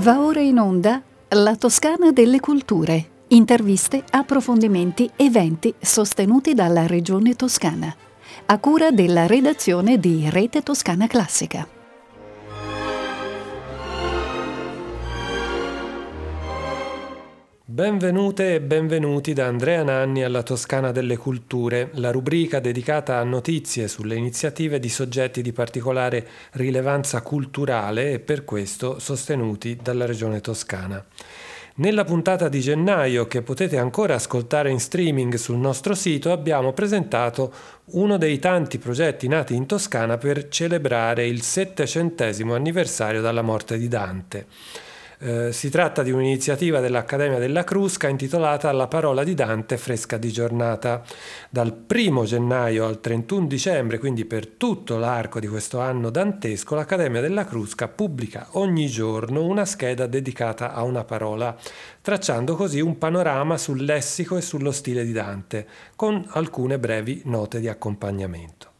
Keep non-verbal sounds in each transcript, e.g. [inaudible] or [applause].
Va ora in onda La Toscana delle Culture. Interviste, approfondimenti, eventi sostenuti dalla Regione Toscana. A cura della redazione di Rete Toscana Classica. Benvenute e benvenuti da Andrea Nanni alla Toscana delle Culture, la rubrica dedicata a notizie sulle iniziative di soggetti di particolare rilevanza culturale e per questo sostenuti dalla Regione Toscana. Nella puntata di gennaio, che potete ancora ascoltare in streaming sul nostro sito, abbiamo presentato uno dei tanti progetti nati in Toscana per celebrare il settecentesimo anniversario dalla morte di Dante. Eh, si tratta di un'iniziativa dell'Accademia della Crusca intitolata La parola di Dante fresca di giornata. Dal 1 gennaio al 31 dicembre, quindi per tutto l'arco di questo anno dantesco, l'Accademia della Crusca pubblica ogni giorno una scheda dedicata a una parola, tracciando così un panorama sul lessico e sullo stile di Dante, con alcune brevi note di accompagnamento.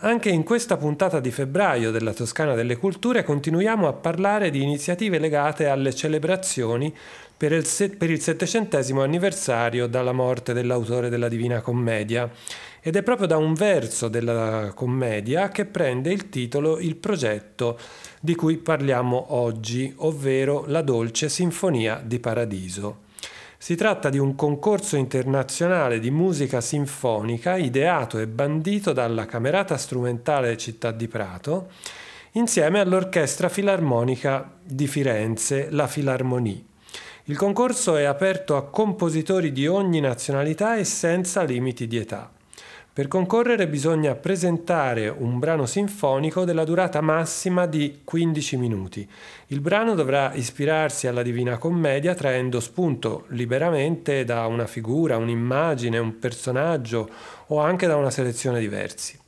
Anche in questa puntata di febbraio della Toscana delle Culture continuiamo a parlare di iniziative legate alle celebrazioni per il, se- per il settecentesimo anniversario dalla morte dell'autore della Divina Commedia. Ed è proprio da un verso della commedia che prende il titolo il progetto di cui parliamo oggi, ovvero la dolce Sinfonia di Paradiso. Si tratta di un concorso internazionale di musica sinfonica ideato e bandito dalla Camerata Strumentale Città di Prato insieme all'Orchestra Filarmonica di Firenze, la Filarmonie. Il concorso è aperto a compositori di ogni nazionalità e senza limiti di età. Per concorrere bisogna presentare un brano sinfonico della durata massima di 15 minuti. Il brano dovrà ispirarsi alla Divina Commedia traendo spunto liberamente da una figura, un'immagine, un personaggio o anche da una selezione di versi.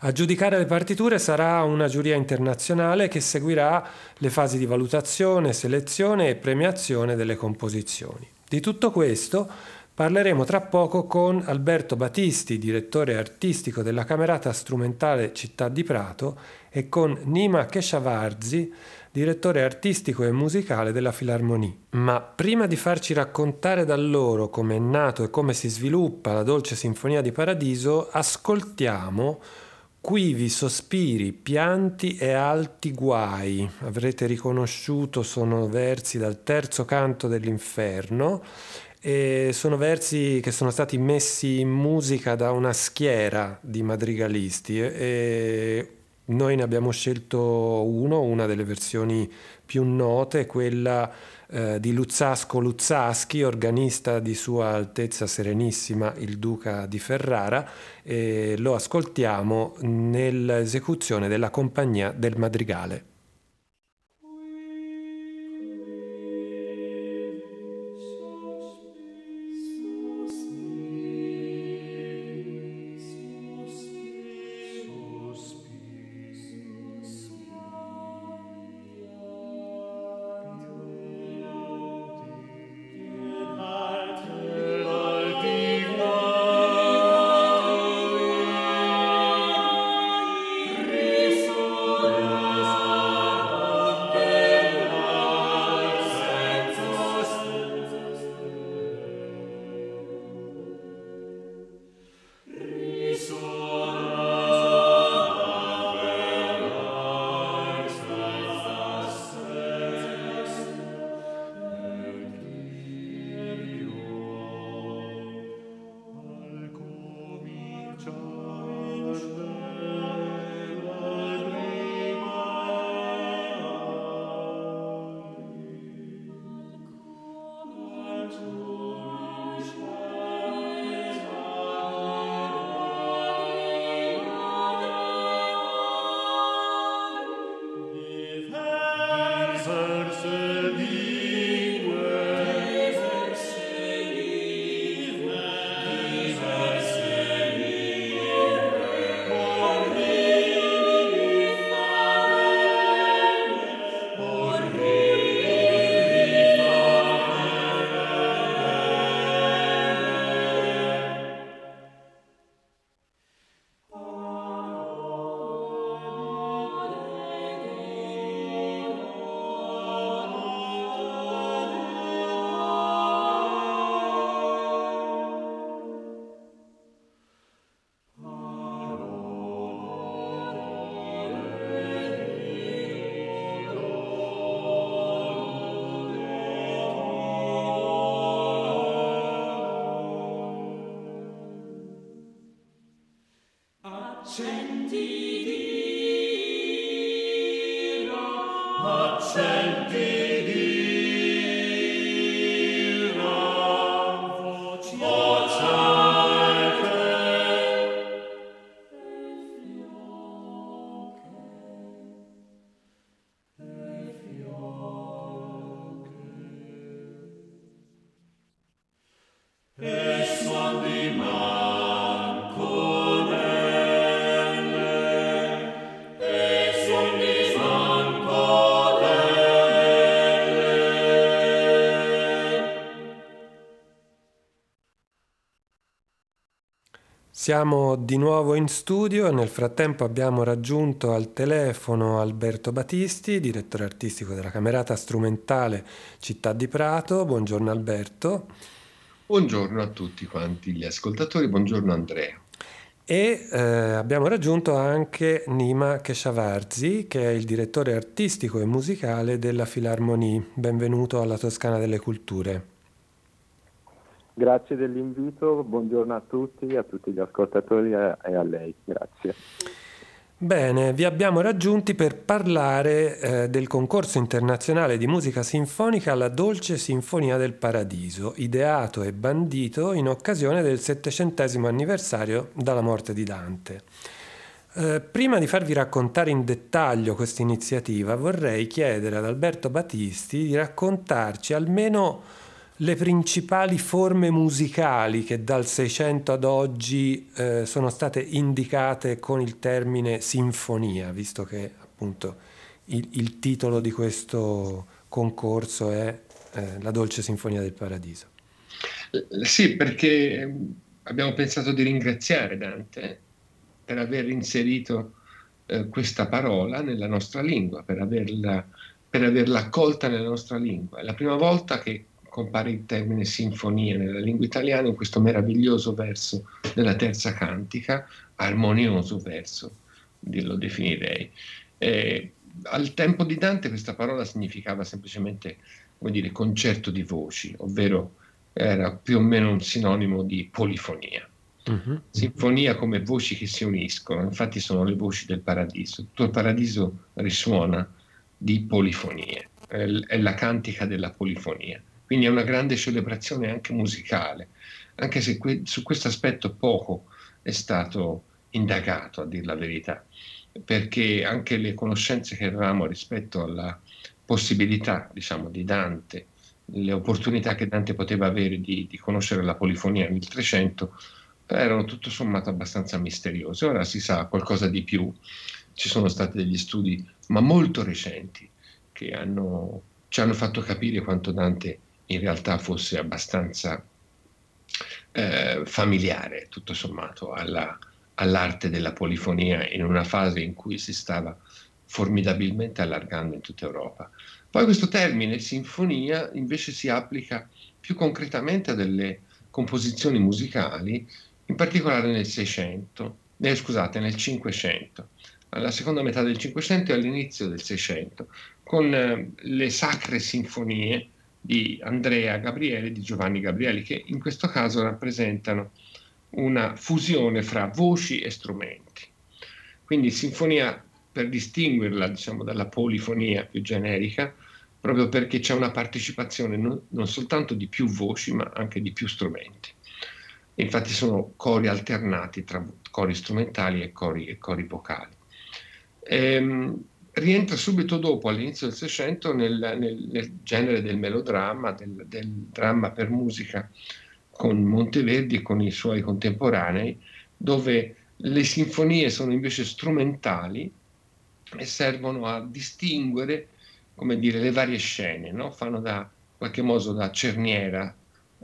A giudicare le partiture sarà una giuria internazionale che seguirà le fasi di valutazione, selezione e premiazione delle composizioni. Di tutto questo Parleremo tra poco con Alberto Battisti, direttore artistico della Camerata Strumentale Città di Prato, e con Nima Keshavarzi, direttore artistico e musicale della Filarmonie. Ma prima di farci raccontare da loro come è nato e come si sviluppa la dolce Sinfonia di Paradiso, ascoltiamo Quivi sospiri, pianti e alti guai. Avrete riconosciuto, sono versi dal terzo canto dell'inferno e sono versi che sono stati messi in musica da una schiera di madrigalisti e noi ne abbiamo scelto uno, una delle versioni più note, quella eh, di Luzzasco Luzzaschi, organista di Sua Altezza Serenissima il Duca di Ferrara, e lo ascoltiamo nell'esecuzione della Compagnia del Madrigale. Siamo di nuovo in studio e nel frattempo abbiamo raggiunto al telefono Alberto Battisti, direttore artistico della Camerata Strumentale Città di Prato. Buongiorno Alberto. Buongiorno a tutti quanti gli ascoltatori, buongiorno Andrea. E eh, abbiamo raggiunto anche Nima Keshavarzi, che è il direttore artistico e musicale della Filarmonie. Benvenuto alla Toscana delle Culture. Grazie dell'invito, buongiorno a tutti, a tutti gli ascoltatori e a lei, grazie. Bene, vi abbiamo raggiunti per parlare eh, del concorso internazionale di musica sinfonica La Dolce Sinfonia del Paradiso, ideato e bandito in occasione del settecentesimo anniversario dalla morte di Dante. Eh, prima di farvi raccontare in dettaglio questa iniziativa, vorrei chiedere ad Alberto Battisti di raccontarci almeno le principali forme musicali che dal Seicento ad oggi eh, sono state indicate con il termine sinfonia, visto che appunto il, il titolo di questo concorso è eh, La dolce sinfonia del paradiso. Sì, perché abbiamo pensato di ringraziare Dante per aver inserito eh, questa parola nella nostra lingua, per averla, per averla accolta nella nostra lingua. È la prima volta che compare il termine sinfonia nella lingua italiana in questo meraviglioso verso della terza cantica, armonioso verso, lo definirei. Eh, al tempo di Dante questa parola significava semplicemente come dire, concerto di voci, ovvero era più o meno un sinonimo di polifonia. Uh-huh. Sinfonia come voci che si uniscono, infatti sono le voci del paradiso. Tutto il paradiso risuona di polifonie, è la cantica della polifonia. Quindi è una grande celebrazione anche musicale, anche se que- su questo aspetto poco è stato indagato, a dir la verità, perché anche le conoscenze che avevamo rispetto alla possibilità, diciamo, di Dante, le opportunità che Dante poteva avere di, di conoscere la polifonia nel Trecento, erano tutto sommato abbastanza misteriose. Ora si sa qualcosa di più, ci sono stati degli studi, ma molto recenti, che hanno, ci hanno fatto capire quanto Dante in realtà fosse abbastanza eh, familiare, tutto sommato, alla, all'arte della polifonia in una fase in cui si stava formidabilmente allargando in tutta Europa. Poi questo termine, sinfonia, invece si applica più concretamente a delle composizioni musicali, in particolare nel 600, eh, scusate, nel 500, alla seconda metà del 500 e all'inizio del 600, con eh, le sacre sinfonie di Andrea Gabriele e di Giovanni Gabrieli, che in questo caso rappresentano una fusione fra voci e strumenti. Quindi sinfonia, per distinguerla diciamo, dalla polifonia più generica, proprio perché c'è una partecipazione non, non soltanto di più voci, ma anche di più strumenti. Infatti sono cori alternati tra cori strumentali e cori, e cori vocali. Ehm, rientra subito dopo, all'inizio del Seicento, nel, nel, nel genere del melodramma, del, del, dramma per musica con Monteverdi e con i suoi contemporanei, dove le sinfonie sono invece strumentali e servono a distinguere, come dire, le varie scene, no? fanno da in qualche modo da cerniera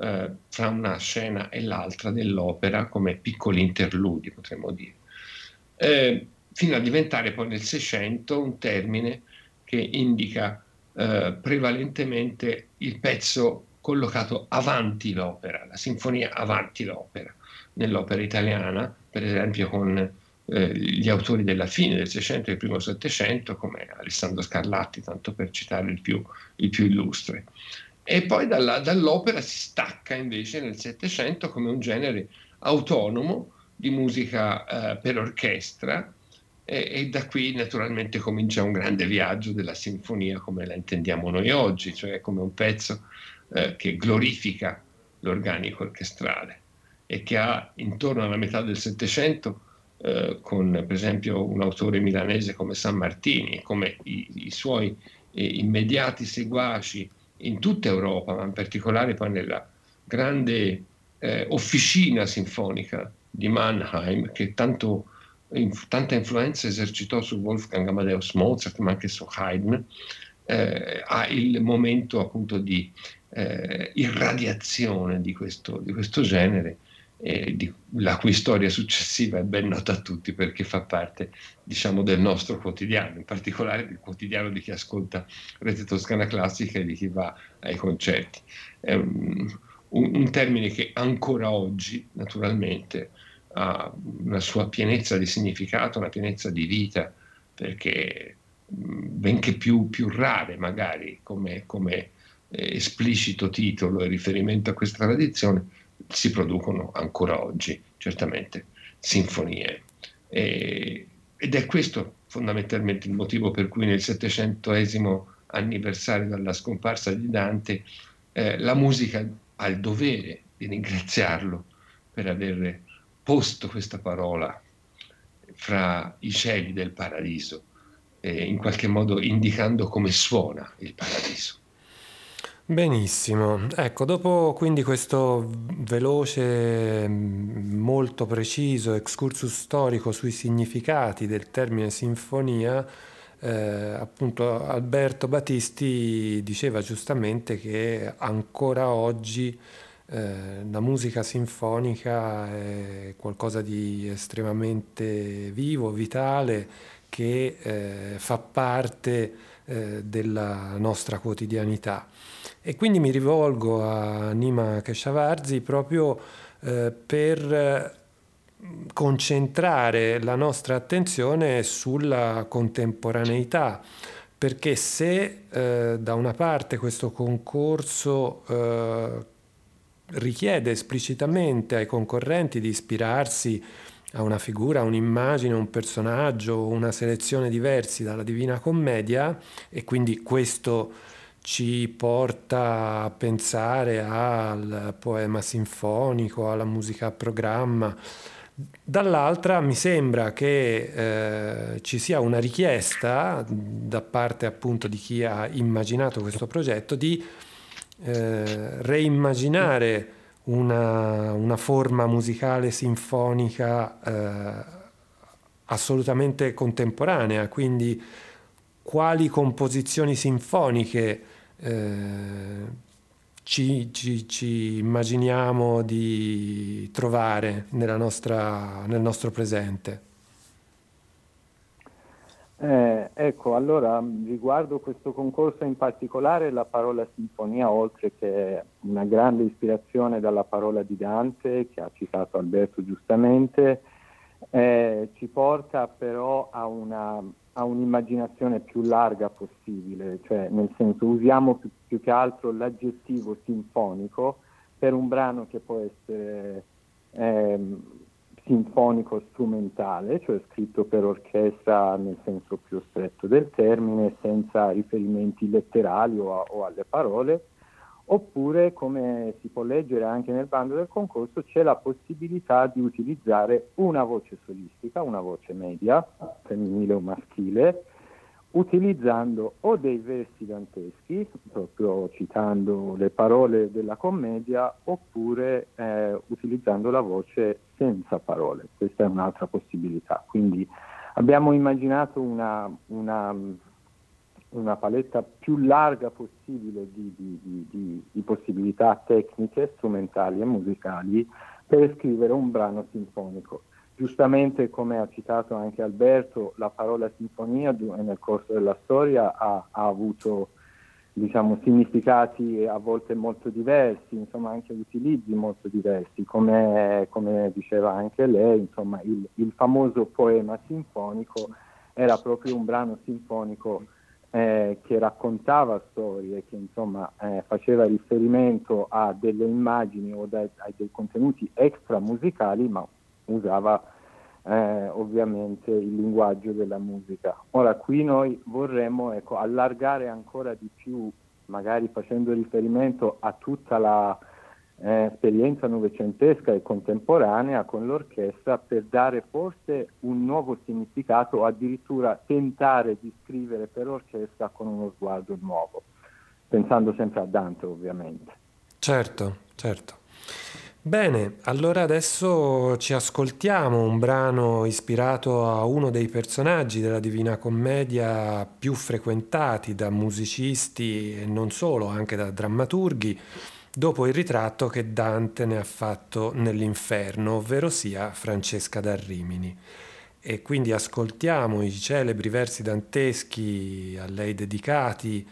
eh, fra una scena e l'altra dell'opera, come piccoli interludi, potremmo dire. Eh, fino a diventare poi nel 600 un termine che indica eh, prevalentemente il pezzo collocato avanti l'opera, la sinfonia avanti l'opera, nell'opera italiana, per esempio con eh, gli autori della fine del 600 e del primo 700 come Alessandro Scarlatti, tanto per citare il più, il più illustre. E poi dalla, dall'opera si stacca invece nel 700 come un genere autonomo di musica eh, per orchestra, e, e, da qui naturalmente comincia un grande viaggio della sinfonia come la intendiamo noi oggi, cioè come un pezzo eh, che glorifica l'organico orchestrale e che ha intorno alla metà del Settecento, eh, con per esempio un autore milanese come San Martini, come i, i suoi eh, immediati seguaci in tutta Europa, ma in particolare poi nella grande eh, officina sinfonica di Mannheim, che tanto, tanta influenza esercitò su Wolfgang Amadeus Mozart, ma anche su Haydn, eh, ha il momento appunto di eh, irradiazione di questo, di questo genere eh, di, la cui storia successiva è ben nota a tutti perché fa parte diciamo, del nostro quotidiano, in particolare del quotidiano di chi ascolta Rete Toscana Classica e di chi va ai concerti. Un, un termine che ancora oggi, naturalmente, ha una sua pienezza di significato, una pienezza di vita, perché benché più, più rare magari come, come eh, esplicito titolo e riferimento a questa tradizione, si producono ancora oggi, certamente, sinfonie. E, ed è questo fondamentalmente il motivo per cui nel settecentesimo anniversario della scomparsa di Dante eh, la musica ha il dovere di ringraziarlo per aver posto questa parola fra i cieli del paradiso, eh, in qualche modo indicando come suona il paradiso. Benissimo, ecco, dopo quindi questo veloce, molto preciso excursus storico sui significati del termine sinfonia, eh, appunto Alberto Battisti diceva giustamente che ancora oggi eh, la musica sinfonica è qualcosa di estremamente vivo, vitale, che eh, fa parte eh, della nostra quotidianità. E quindi mi rivolgo a Nima Keshavarzi proprio eh, per concentrare la nostra attenzione sulla contemporaneità, perché se eh, da una parte questo concorso eh, richiede esplicitamente ai concorrenti di ispirarsi a una figura, un'immagine, un personaggio, una selezione diversi dalla Divina Commedia e quindi questo ci porta a pensare al poema sinfonico, alla musica a programma. Dall'altra mi sembra che eh, ci sia una richiesta da parte appunto di chi ha immaginato questo progetto di eh, reimmaginare una, una, forma musicale sinfonica eh, assolutamente contemporanea, quindi quali composizioni sinfoniche eh, ci, ci, ci, immaginiamo di trovare nostra, nel nostro presente? Eh, ecco, allora riguardo questo concorso in particolare, la parola sinfonia, oltre che una grande ispirazione dalla parola di Dante, che ha citato Alberto giustamente, eh, ci porta però a una a un'immaginazione più larga possibile, cioè nel senso usiamo più, più, che altro l'aggettivo sinfonico per un brano che può essere ehm, sinfonico strumentale, cioè scritto per orchestra nel senso più stretto del termine, senza riferimenti letterali o, a, o alle parole, oppure come si può leggere anche nel bando del concorso c'è la possibilità di utilizzare una voce solistica, una voce media, femminile o maschile, utilizzando o dei versi danteschi, proprio citando le parole della commedia, oppure eh, utilizzando la voce senza parole. Questa è un'altra possibilità. Quindi abbiamo immaginato una, una una paletta più larga possibile di, di, di, di, possibilità tecniche, strumentali e musicali per scrivere un brano sinfonico. Giustamente, come ha citato anche Alberto, la parola sinfonia nel corso della storia ha, ha avuto diciamo, significati a volte molto diversi, insomma anche utilizzi molto diversi, come, come diceva anche lei, insomma, il, il famoso poema sinfonico era proprio un brano sinfonico eh, che raccontava storie, che insomma eh, faceva riferimento a delle immagini o da, a dei contenuti extra musicali, ma usava eh, ovviamente il linguaggio della musica. Ora qui noi vorremmo ecco, allargare ancora di più, magari facendo riferimento a tutta la eh, esperienza novecentesca e contemporanea con l'orchestra per dare forse un nuovo significato o addirittura tentare di scrivere per orchestra con uno sguardo nuovo, pensando sempre a Dante ovviamente. Certo, certo. Bene, allora adesso ci ascoltiamo un brano ispirato a uno dei personaggi della Divina Commedia più frequentati da musicisti e non solo, anche da drammaturghi, dopo il ritratto che Dante ne ha fatto nell'inferno, ovvero sia Francesca da Rimini. E quindi ascoltiamo i celebri versi danteschi a lei dedicati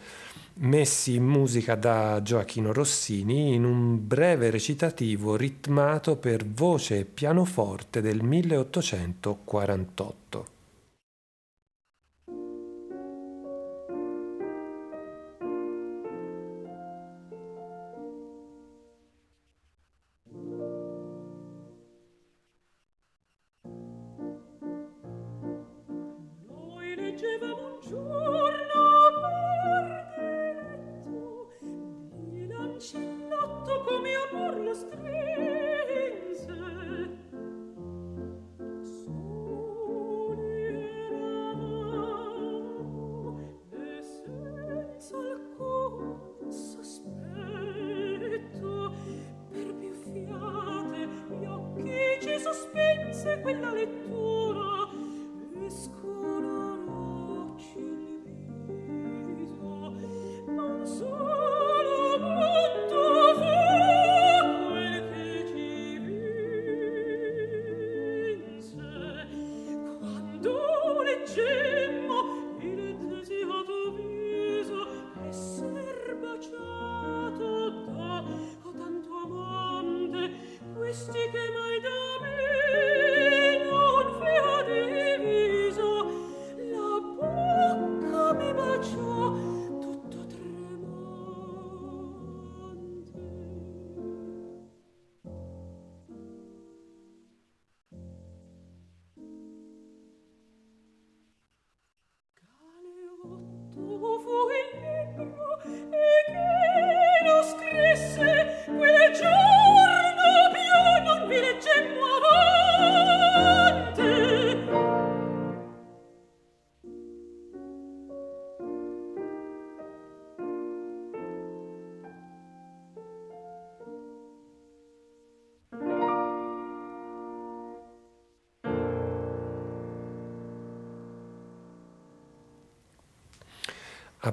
messi in musica da Gioacchino Rossini in un breve recitativo ritmato per voce e pianoforte del 1848.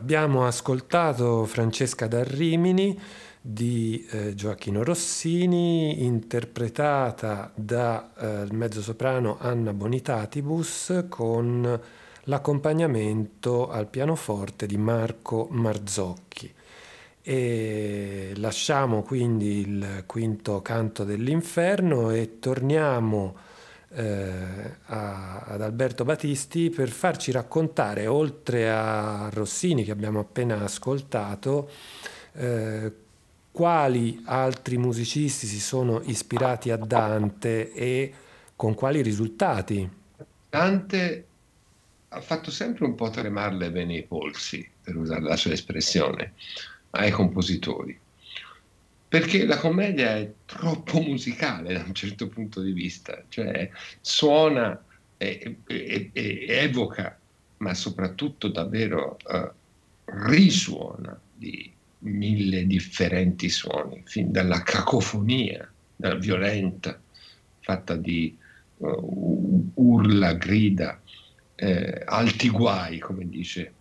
Abbiamo ascoltato Francesca da Rimini di eh, Gioacchino Rossini, interpretata dal eh, mezzosoprano Anna Bonitatibus con l'accompagnamento al pianoforte di Marco Marzocchi. E lasciamo quindi il quinto canto dell'inferno e torniamo eh, a, ad Alberto Battisti per farci raccontare, oltre a Rossini che abbiamo appena ascoltato, eh, quali altri musicisti si sono ispirati a Dante e con quali risultati. Dante ha fatto sempre un po' tremarle bene i polsi, per usare la sua espressione, ai compositori perché la commedia è troppo [laughs] musicale da un certo punto di vista, cioè suona e, e, e evoca, ma soprattutto davvero uh, risuona di mille differenti suoni, fin dalla cacofonia dalla violenta, fatta di uh, urla, grida, eh, alti guai, come dice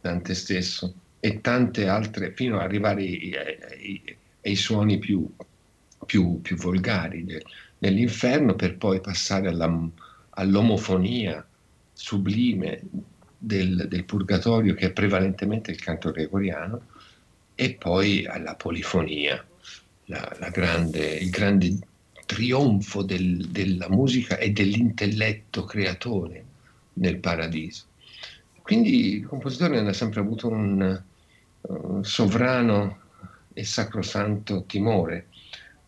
Dante stesso, e tante altre, fino ad arrivare ai, ai e i suoni più, più, più volgari del, dell'inferno per poi passare alla, all'omofonia sublime del, del, purgatorio che è prevalentemente il canto gregoriano e poi alla polifonia, la, la grande, il grande trionfo del, della musica e dell'intelletto creatore nel paradiso. Quindi il compositore ha sempre avuto un, un sovrano e sacrosanto timore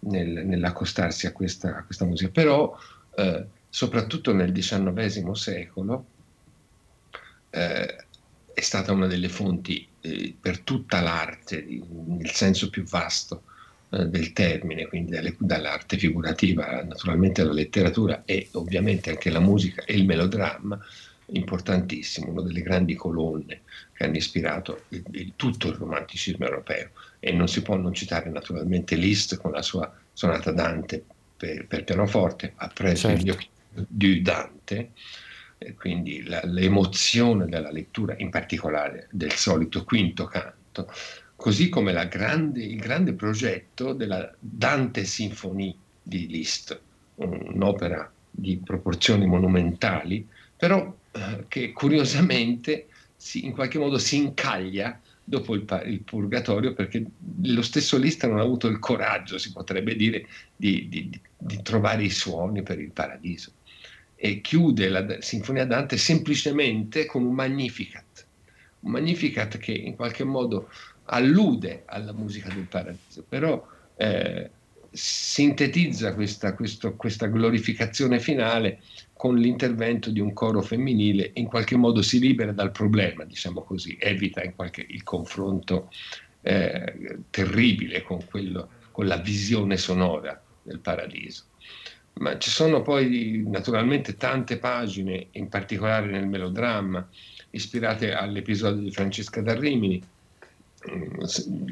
nel, nell'accostarsi a questa, a questa, musica, però eh, soprattutto nel XIX secolo, eh, è stata una delle fonti eh, per tutta l'arte, nel senso più vasto eh, del termine, quindi dalle, dall'arte figurativa, naturalmente la letteratura e ovviamente anche la musica e il melodramma, importantissimo, una delle grandi colonne che hanno ispirato il, il, tutto il romanticismo europeo. E non si può non citare naturalmente Liszt con la sua sonata Dante per, per pianoforte, ha preso certo. gli occhi di Dante, quindi la, l'emozione della lettura, in particolare del solito quinto canto, così come grande, il grande progetto della Dante Sinfonie di Liszt, un'opera di proporzioni monumentali, però eh, che curiosamente si, in qualche modo si incaglia dopo il, il, purgatorio perché lo stesso Liszt non ha avuto il coraggio, si potrebbe dire, di, di, di trovare i suoni per il paradiso. E chiude la Sinfonia Dante semplicemente con un Magnificat, un Magnificat che in qualche modo allude alla musica del paradiso, però eh, sintetizza questa, questo, questa, glorificazione finale con l'intervento di un coro femminile, in qualche modo si libera dal problema, diciamo così, evita qualche, il confronto eh, terribile con, quello, con la visione sonora del paradiso. Ma ci sono poi naturalmente tante pagine, in particolare nel melodramma, ispirate all'episodio di Francesca da Rimini,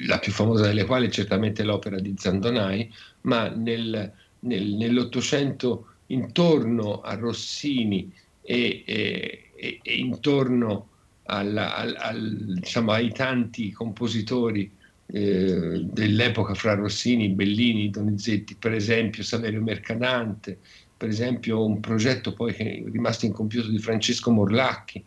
la più famosa delle quali è certamente l'opera di Zandonai, ma nel, nel, nell'Ottocento intorno a Rossini e, e, e intorno alla, al, al, diciamo, ai tanti compositori eh, dell'epoca fra Rossini, Bellini, Donizetti, per esempio Saverio Mercadante, per esempio un progetto poi che è rimasto incompiuto di Francesco Morlacchi,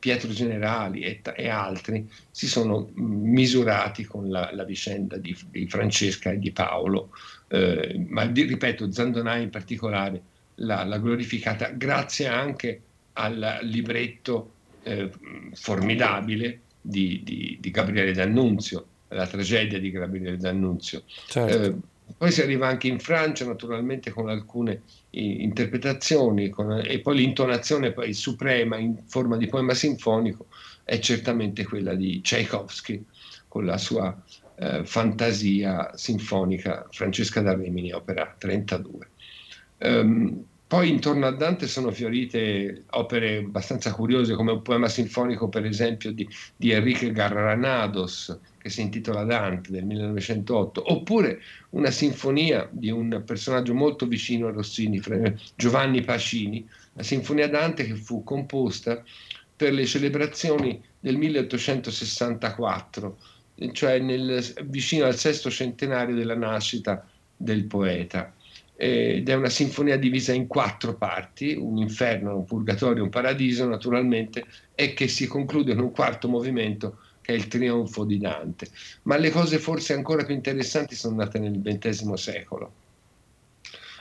Pietro Generali e, e altri, si sono misurati con la, la vicenda di, di, Francesca e di Paolo, eh, ma di, ripeto, Zandonai in particolare l'ha, l'ha glorificata grazie anche al libretto eh, formidabile di, di, di Gabriele D'Annunzio, la tragedia di Gabriele D'Annunzio. Certo. Eh, poi si arriva anche in Francia naturalmente con alcune interpretazioni con, e poi l'intonazione poi suprema in forma di poema sinfonico è certamente quella di Tchaikovsky con la sua eh, fantasia sinfonica Francesca da Rimini, opera 32. Um, ehm, poi intorno a Dante sono fiorite opere abbastanza curiose come un poema sinfonico per esempio di, di Enrique Garranados che si intitola Dante del 1908, oppure una sinfonia di un personaggio molto vicino a Rossini, Giovanni Pacini, la sinfonia Dante che fu composta per le celebrazioni del 1864, cioè nel, vicino al sesto centenario della nascita del poeta. Ed è una sinfonia divisa in quattro parti, un inferno, un purgatorio, un paradiso naturalmente, e che si conclude in un quarto movimento è il trionfo di Dante. Ma le cose forse ancora più interessanti sono nate nel XX secolo.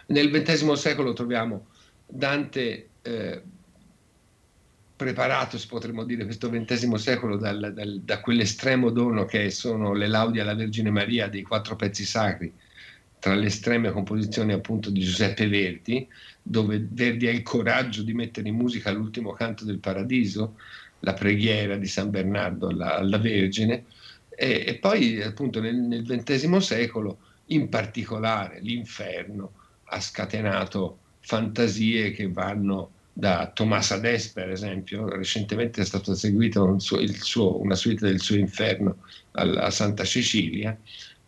Nel XX secolo troviamo Dante eh, preparato, potremmo dire, questo XX secolo dal, dal, da quell'estremo dono che sono le laudi alla Vergine Maria dei quattro pezzi sacri, tra le estreme composizioni appunto di Giuseppe Verdi, dove Verdi ha il coraggio di mettere in musica l'ultimo canto del paradiso, la preghiera di San Bernardo alla, alla Vergine. E, e, poi appunto nel, XX secolo in particolare l'inferno ha scatenato fantasie che vanno da Tommaso Ades per esempio, recentemente è stato eseguito un suo, suo, una suite del suo inferno a Santa Cecilia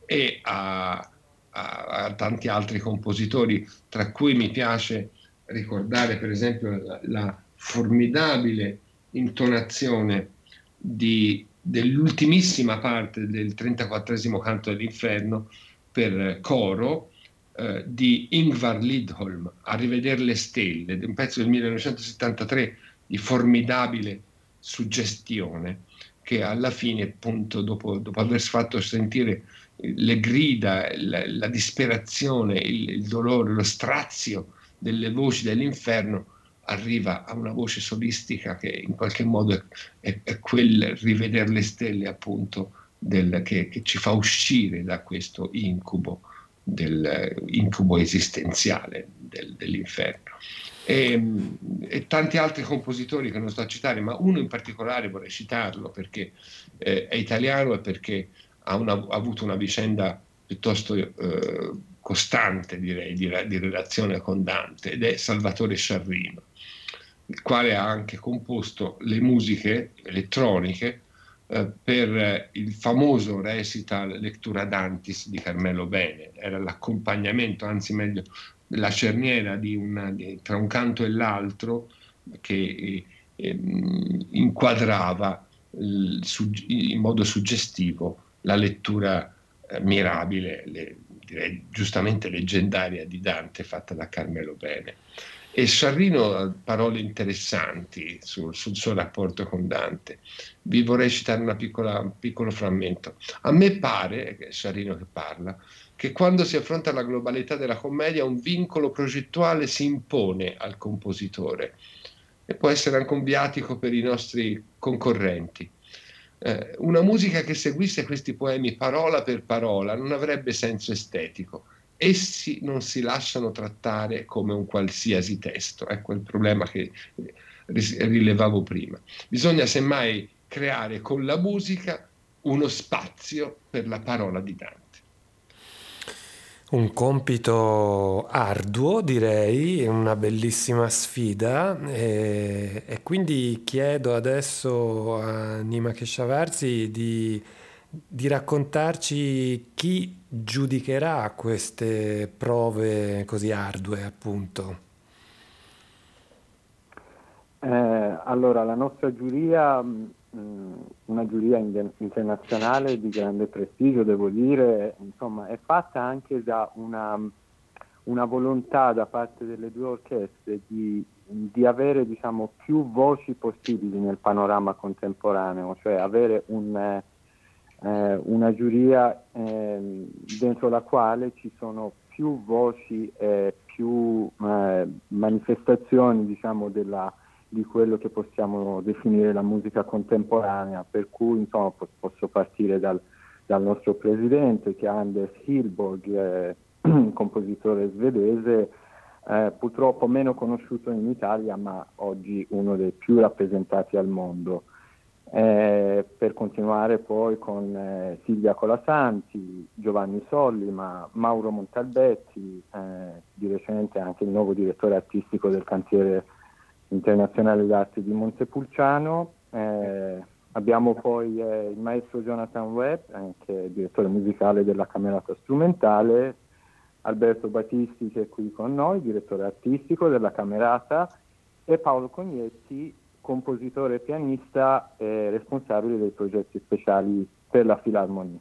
e a, a, a, tanti altri compositori, tra cui mi piace ricordare per esempio la, la formidabile intonazione di, dell'ultimissima parte del 34 canto dell'inferno per coro eh, di Ingvar Lidholm, A rivedere le stelle, un pezzo del 1973 di formidabile suggestione che alla fine, appunto, dopo, dopo aver fatto sentire le grida, la, la disperazione, il, il dolore, lo strazio delle voci dell'inferno, arriva a una voce solistica che in qualche modo è, è, è quel rivedere le stelle appunto del, che, che, ci fa uscire da questo incubo, del, incubo esistenziale del, dell'inferno. e, e, tanti altri compositori che non sto a citare, ma uno in particolare vorrei citarlo perché eh, è italiano e perché ha, una, ha, avuto una vicenda piuttosto eh, costante, direi, di, di, relazione con Dante, ed è Salvatore Sciarrino, il quale ha anche composto le musiche elettroniche eh, per il famoso recital Lectura Dantis di Carmelo Bene, era l'accompagnamento, anzi meglio la cerniera di una, di, tra un canto e l'altro che eh, ehm, inquadrava in modo suggestivo la lettura eh, mirabile, le, direi giustamente leggendaria di Dante fatta da Carmelo Bene. E Sarrino ha parole interessanti sul, sul, suo rapporto con Dante. Vi vorrei citare piccola, un piccolo frammento. A me pare, è Sarrino che parla, che quando si affronta la globalità della commedia un vincolo progettuale si impone al compositore e può essere anche un viatico per i nostri concorrenti. Eh, una musica che seguisse questi poemi parola per parola non avrebbe senso estetico. Essi non si lasciano trattare come un qualsiasi testo. Ecco il problema che eh, rilevavo prima. Bisogna semmai creare con la musica uno spazio per la parola di Dante. Un compito arduo, direi, una bellissima sfida e, e quindi chiedo adesso a Nima Keshavarzi di, di raccontarci chi giudicherà queste prove così ardue, appunto. Eh, allora, la nostra giuria Mm, una giuria internazionale di grande prestigio, devo dire, insomma, è fatta anche da una, una volontà da parte delle due orchestre di, di avere diciamo, più voci possibili nel panorama contemporaneo, cioè avere un, eh, una giuria eh, dentro la quale ci sono più voci e più eh, manifestazioni diciamo, della, di quello che possiamo definire la musica contemporanea, per cui insomma, posso partire dal, dal nostro presidente che è Anders Hilborg, eh, [clears throat] compositore svedese, eh, purtroppo meno conosciuto in Italia, ma oggi uno dei più rappresentati al mondo. Eh, per continuare poi con eh, Silvia Colasanti, Giovanni Sollima, Mauro Montalbetti, eh, di recente anche il nuovo direttore artistico del cantiere internazionale d'arte di Montepulciano. Eh, abbiamo poi eh, il maestro Jonathan Webb, anche direttore musicale della Camerata Strumentale, Alberto Battisti che è qui con noi, direttore artistico della Camerata, e Paolo Cognetti, compositore e pianista e responsabile dei progetti speciali per la Filarmonia.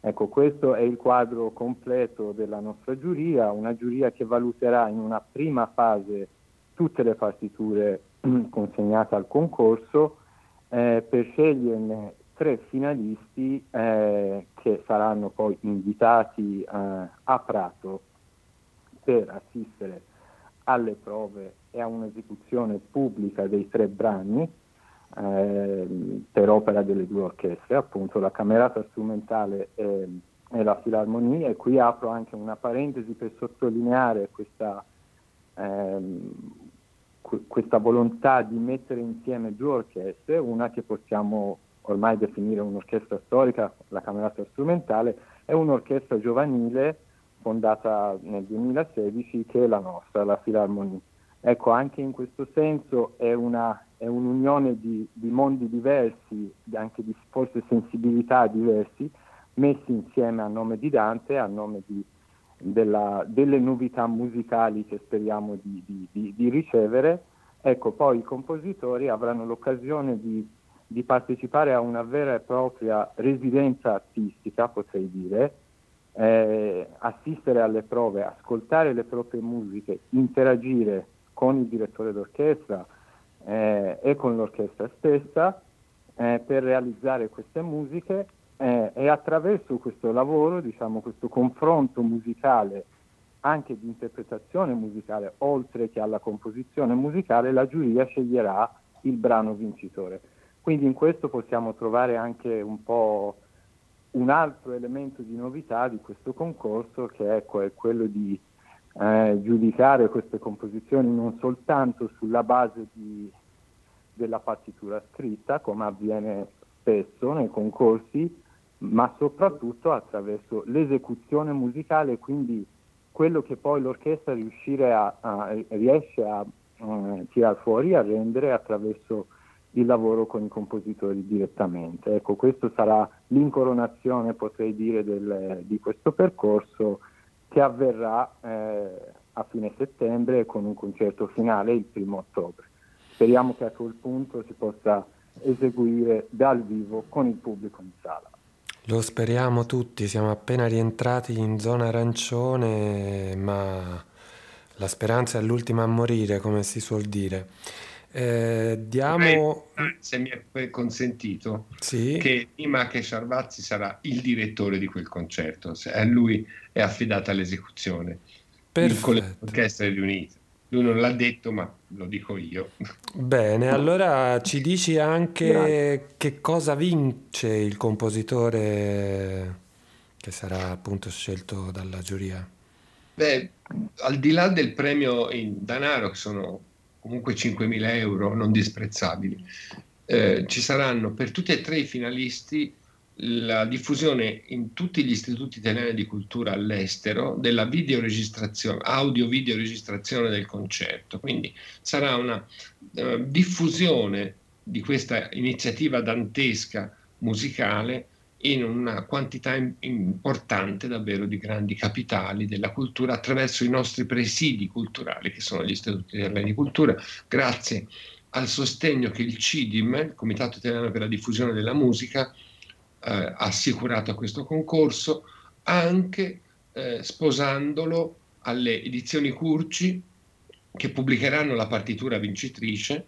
Ecco, questo è il quadro completo della nostra giuria, una giuria che valuterà in una prima fase tutte le partiture [clears throat] consegnate al concorso eh, per sceglierne tre finalisti eh, che saranno poi invitati eh, a Prato per assistere alle prove e a un'esecuzione pubblica dei tre brani eh, per opera delle due orchestre, appunto la camerata strumentale e, e la filarmonia. E qui apro anche una parentesi per sottolineare questa ehm, questa volontà di mettere insieme due orchestre, una che possiamo ormai definire un'orchestra storica, la Camerata Strumentale, e un'orchestra giovanile fondata nel 2016 che è la nostra, la Filarmonia. Ecco, anche in questo senso è, una, è un'unione di, di, mondi diversi, anche di forse sensibilità diversi, messi insieme a nome di Dante, a nome di, della, delle novità musicali che speriamo di, di, ricevere, ecco poi i compositori avranno l'occasione di, partecipare a una vera e propria residenza artistica, potrei dire, eh, assistere alle prove, ascoltare le proprie musiche, interagire con il direttore d'orchestra eh, e con l'orchestra stessa eh, per realizzare queste musiche eh, e attraverso questo lavoro, diciamo, questo confronto musicale, anche di interpretazione musicale, oltre che alla composizione musicale, la giuria sceglierà il brano vincitore. Quindi in questo possiamo trovare anche un po' un altro elemento di novità di questo concorso che è quello di eh, giudicare queste composizioni non soltanto sulla base di, della partitura scritta, come avviene spesso nei concorsi, ma soprattutto attraverso l'esecuzione musicale, quindi quello che poi l'orchestra a, a, riesce a uh, tirar fuori, a rendere attraverso il lavoro con i compositori direttamente. Ecco, questo sarà l'incoronazione, potrei dire, del, di questo percorso che avverrà eh, a fine settembre con un concerto finale il primo ottobre. Speriamo che a quel punto si possa eseguire dal vivo con il pubblico in sala. Lo speriamo tutti, siamo appena rientrati in zona arancione, ma la speranza è l'ultima a morire, come si suol dire. Eh, diamo... Se mi è consentito, sì. che prima che Sarvazzi sarà il direttore di quel concerto, a lui è affidata l'esecuzione Perfetto. con le orchestre riunite. Lui non l'ha detto, ma lo dico io. Bene, allora ci dici anche Grazie. che cosa vince il compositore che sarà appunto scelto dalla giuria? Beh, al di là del premio in denaro, che sono comunque 5.000 euro non disprezzabili, eh, ci saranno per tutti e tre i finalisti la diffusione in tutti gli istituti italiani di cultura all'estero della videoregistrazione, audio-videoregistrazione del concerto. Quindi sarà una uh, diffusione di questa iniziativa dantesca musicale in una quantità importante davvero di grandi capitali della cultura attraverso i nostri presidi culturali che sono gli istituti italiani di cultura, grazie al sostegno che il CIDIM, il Comitato Italiano per la Diffusione della Musica, eh, assicurato a questo concorso, anche eh, sposandolo alle edizioni Curci che pubblicheranno la partitura vincitrice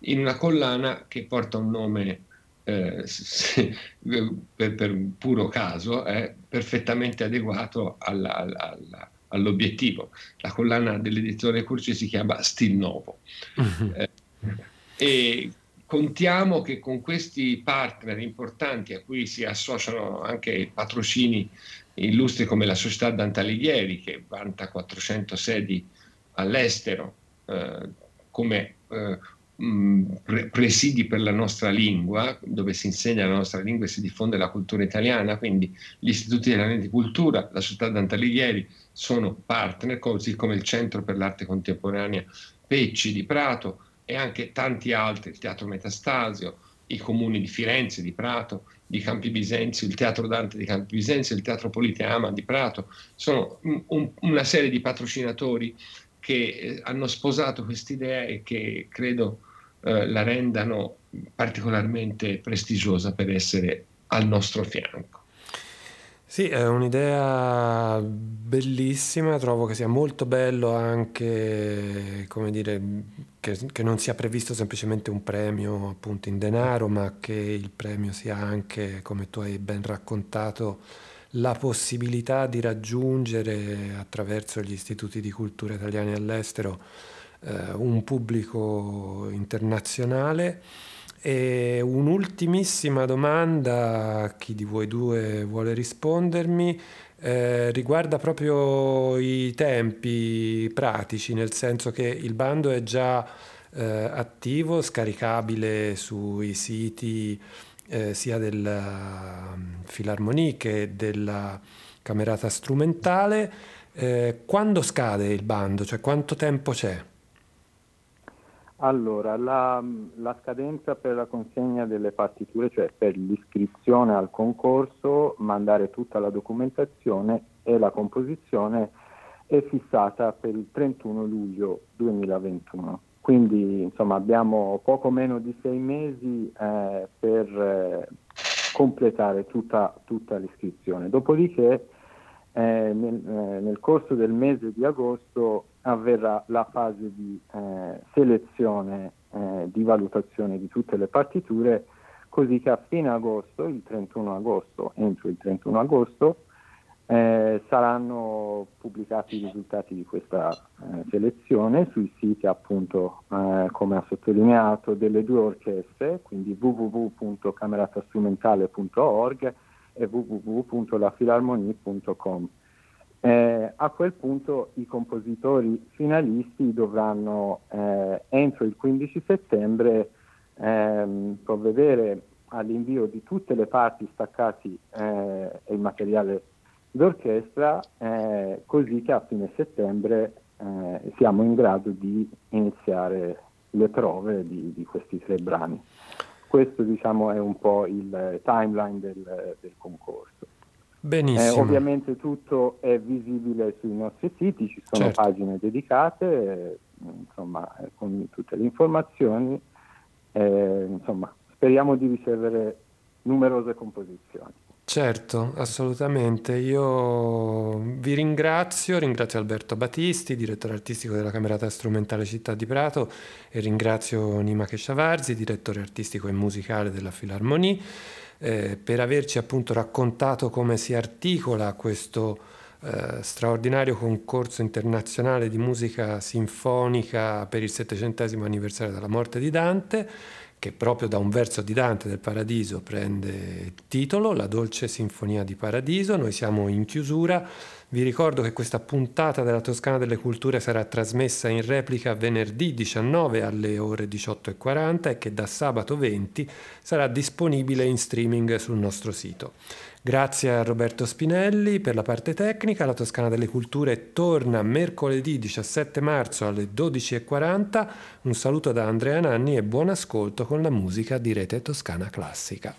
in una collana che porta un nome eh, [laughs] se, per, per, un puro caso è perfettamente adeguato alla, alla, all'obiettivo. La collana dell'editore Curci si chiama Stil Novo. Uh-huh. Eh, e contiamo che con questi partner importanti a cui si associano anche patrocini illustri come la società Dante che vanta 400 sedi all'estero eh, come eh, presidi per la nostra lingua, dove si insegna la nostra lingua e si diffonde la cultura italiana, quindi gli istituti italiani di cultura, la società Dante sono partner, così come il Centro per l'arte contemporanea Pecci di Prato, e anche tanti altri, il Teatro Metastasio, i comuni di Firenze, di Prato, di Campi Bisenzio, il Teatro Dante di Campi Bisenzio, il Teatro Politeama di Prato, sono un, una serie di patrocinatori che eh, hanno sposato quest'idea e che credo eh, la rendano particolarmente prestigiosa per essere al nostro fianco. Sì, è un'idea bellissima, trovo che sia molto bello anche, come dire, che, che, non sia previsto semplicemente un premio appunto in denaro, ma che il premio sia anche, come tu hai ben raccontato, la possibilità di raggiungere attraverso gli istituti di cultura italiani all'estero eh, un pubblico internazionale. E un'ultimissima domanda, a chi di voi due vuole rispondermi, eh, riguarda proprio i tempi pratici, nel senso che il bando è già eh, attivo, scaricabile sui siti eh, sia della Filarmonie che della Camerata Strumentale. Eh, quando scade il bando? Cioè quanto tempo c'è? Allora, la, la, scadenza per la consegna delle partiture, cioè per l'iscrizione al concorso, mandare tutta la documentazione e la composizione è fissata per il 31 luglio 2021. Quindi insomma abbiamo poco meno di sei mesi eh, per eh, completare tutta, tutta, l'iscrizione. Dopodiché eh, nel, eh, nel corso del mese di agosto avverrà la fase di selezione, di valutazione di tutte le partiture, così che a fine agosto, il 31 agosto, entro il 31 agosto, eh, saranno pubblicati i risultati di questa eh, selezione sui siti appunto eh, come ha sottolineato delle due orchestre quindi www.cameratastrumentale.org e www.lafilarmonie.com eh, a quel punto i compositori finalisti dovranno eh, entro il 15 settembre ehm, provvedere all'invio di tutte le parti staccati eh, e il materiale d'orchestra eh, così che a fine settembre eh, siamo in grado di iniziare le prove di, di questi tre brani. Questo diciamo, è un po' il timeline del, del concorso. Benissimo. Eh, ovviamente tutto è visibile sui nostri siti, ci sono certo. pagine dedicate, eh, insomma, con tutte le informazioni. Eh, insomma, speriamo di ricevere numerose composizioni. Certo, assolutamente. Io vi ringrazio, ringrazio Alberto Battisti, direttore artistico della Camerata Strumentale Città di Prato e ringrazio Nima Keshavarzi, direttore artistico e musicale della Filarmonie, eh, per averci appunto raccontato come si articola questo eh, straordinario concorso internazionale di musica sinfonica per il settecentesimo anniversario della morte di Dante che proprio da un verso di Dante del Paradiso prende titolo, La dolce sinfonia di Paradiso. Noi siamo in chiusura. Vi ricordo che questa puntata della Toscana delle Culture sarà trasmessa in replica venerdì 19 alle ore 18.40 e che da sabato 20 sarà disponibile in streaming sul nostro sito. Grazie a Roberto Spinelli per la parte tecnica. La Toscana delle Culture torna mercoledì 17 marzo alle 12.40. Un saluto da Andrea Nanni e buon ascolto con la musica di Rete Toscana Classica.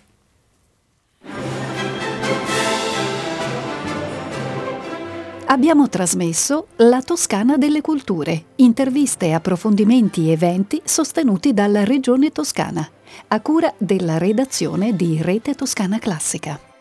Abbiamo trasmesso La Toscana delle Culture, interviste, approfondimenti e eventi sostenuti dalla Regione Toscana, a cura della redazione di Rete Toscana Classica.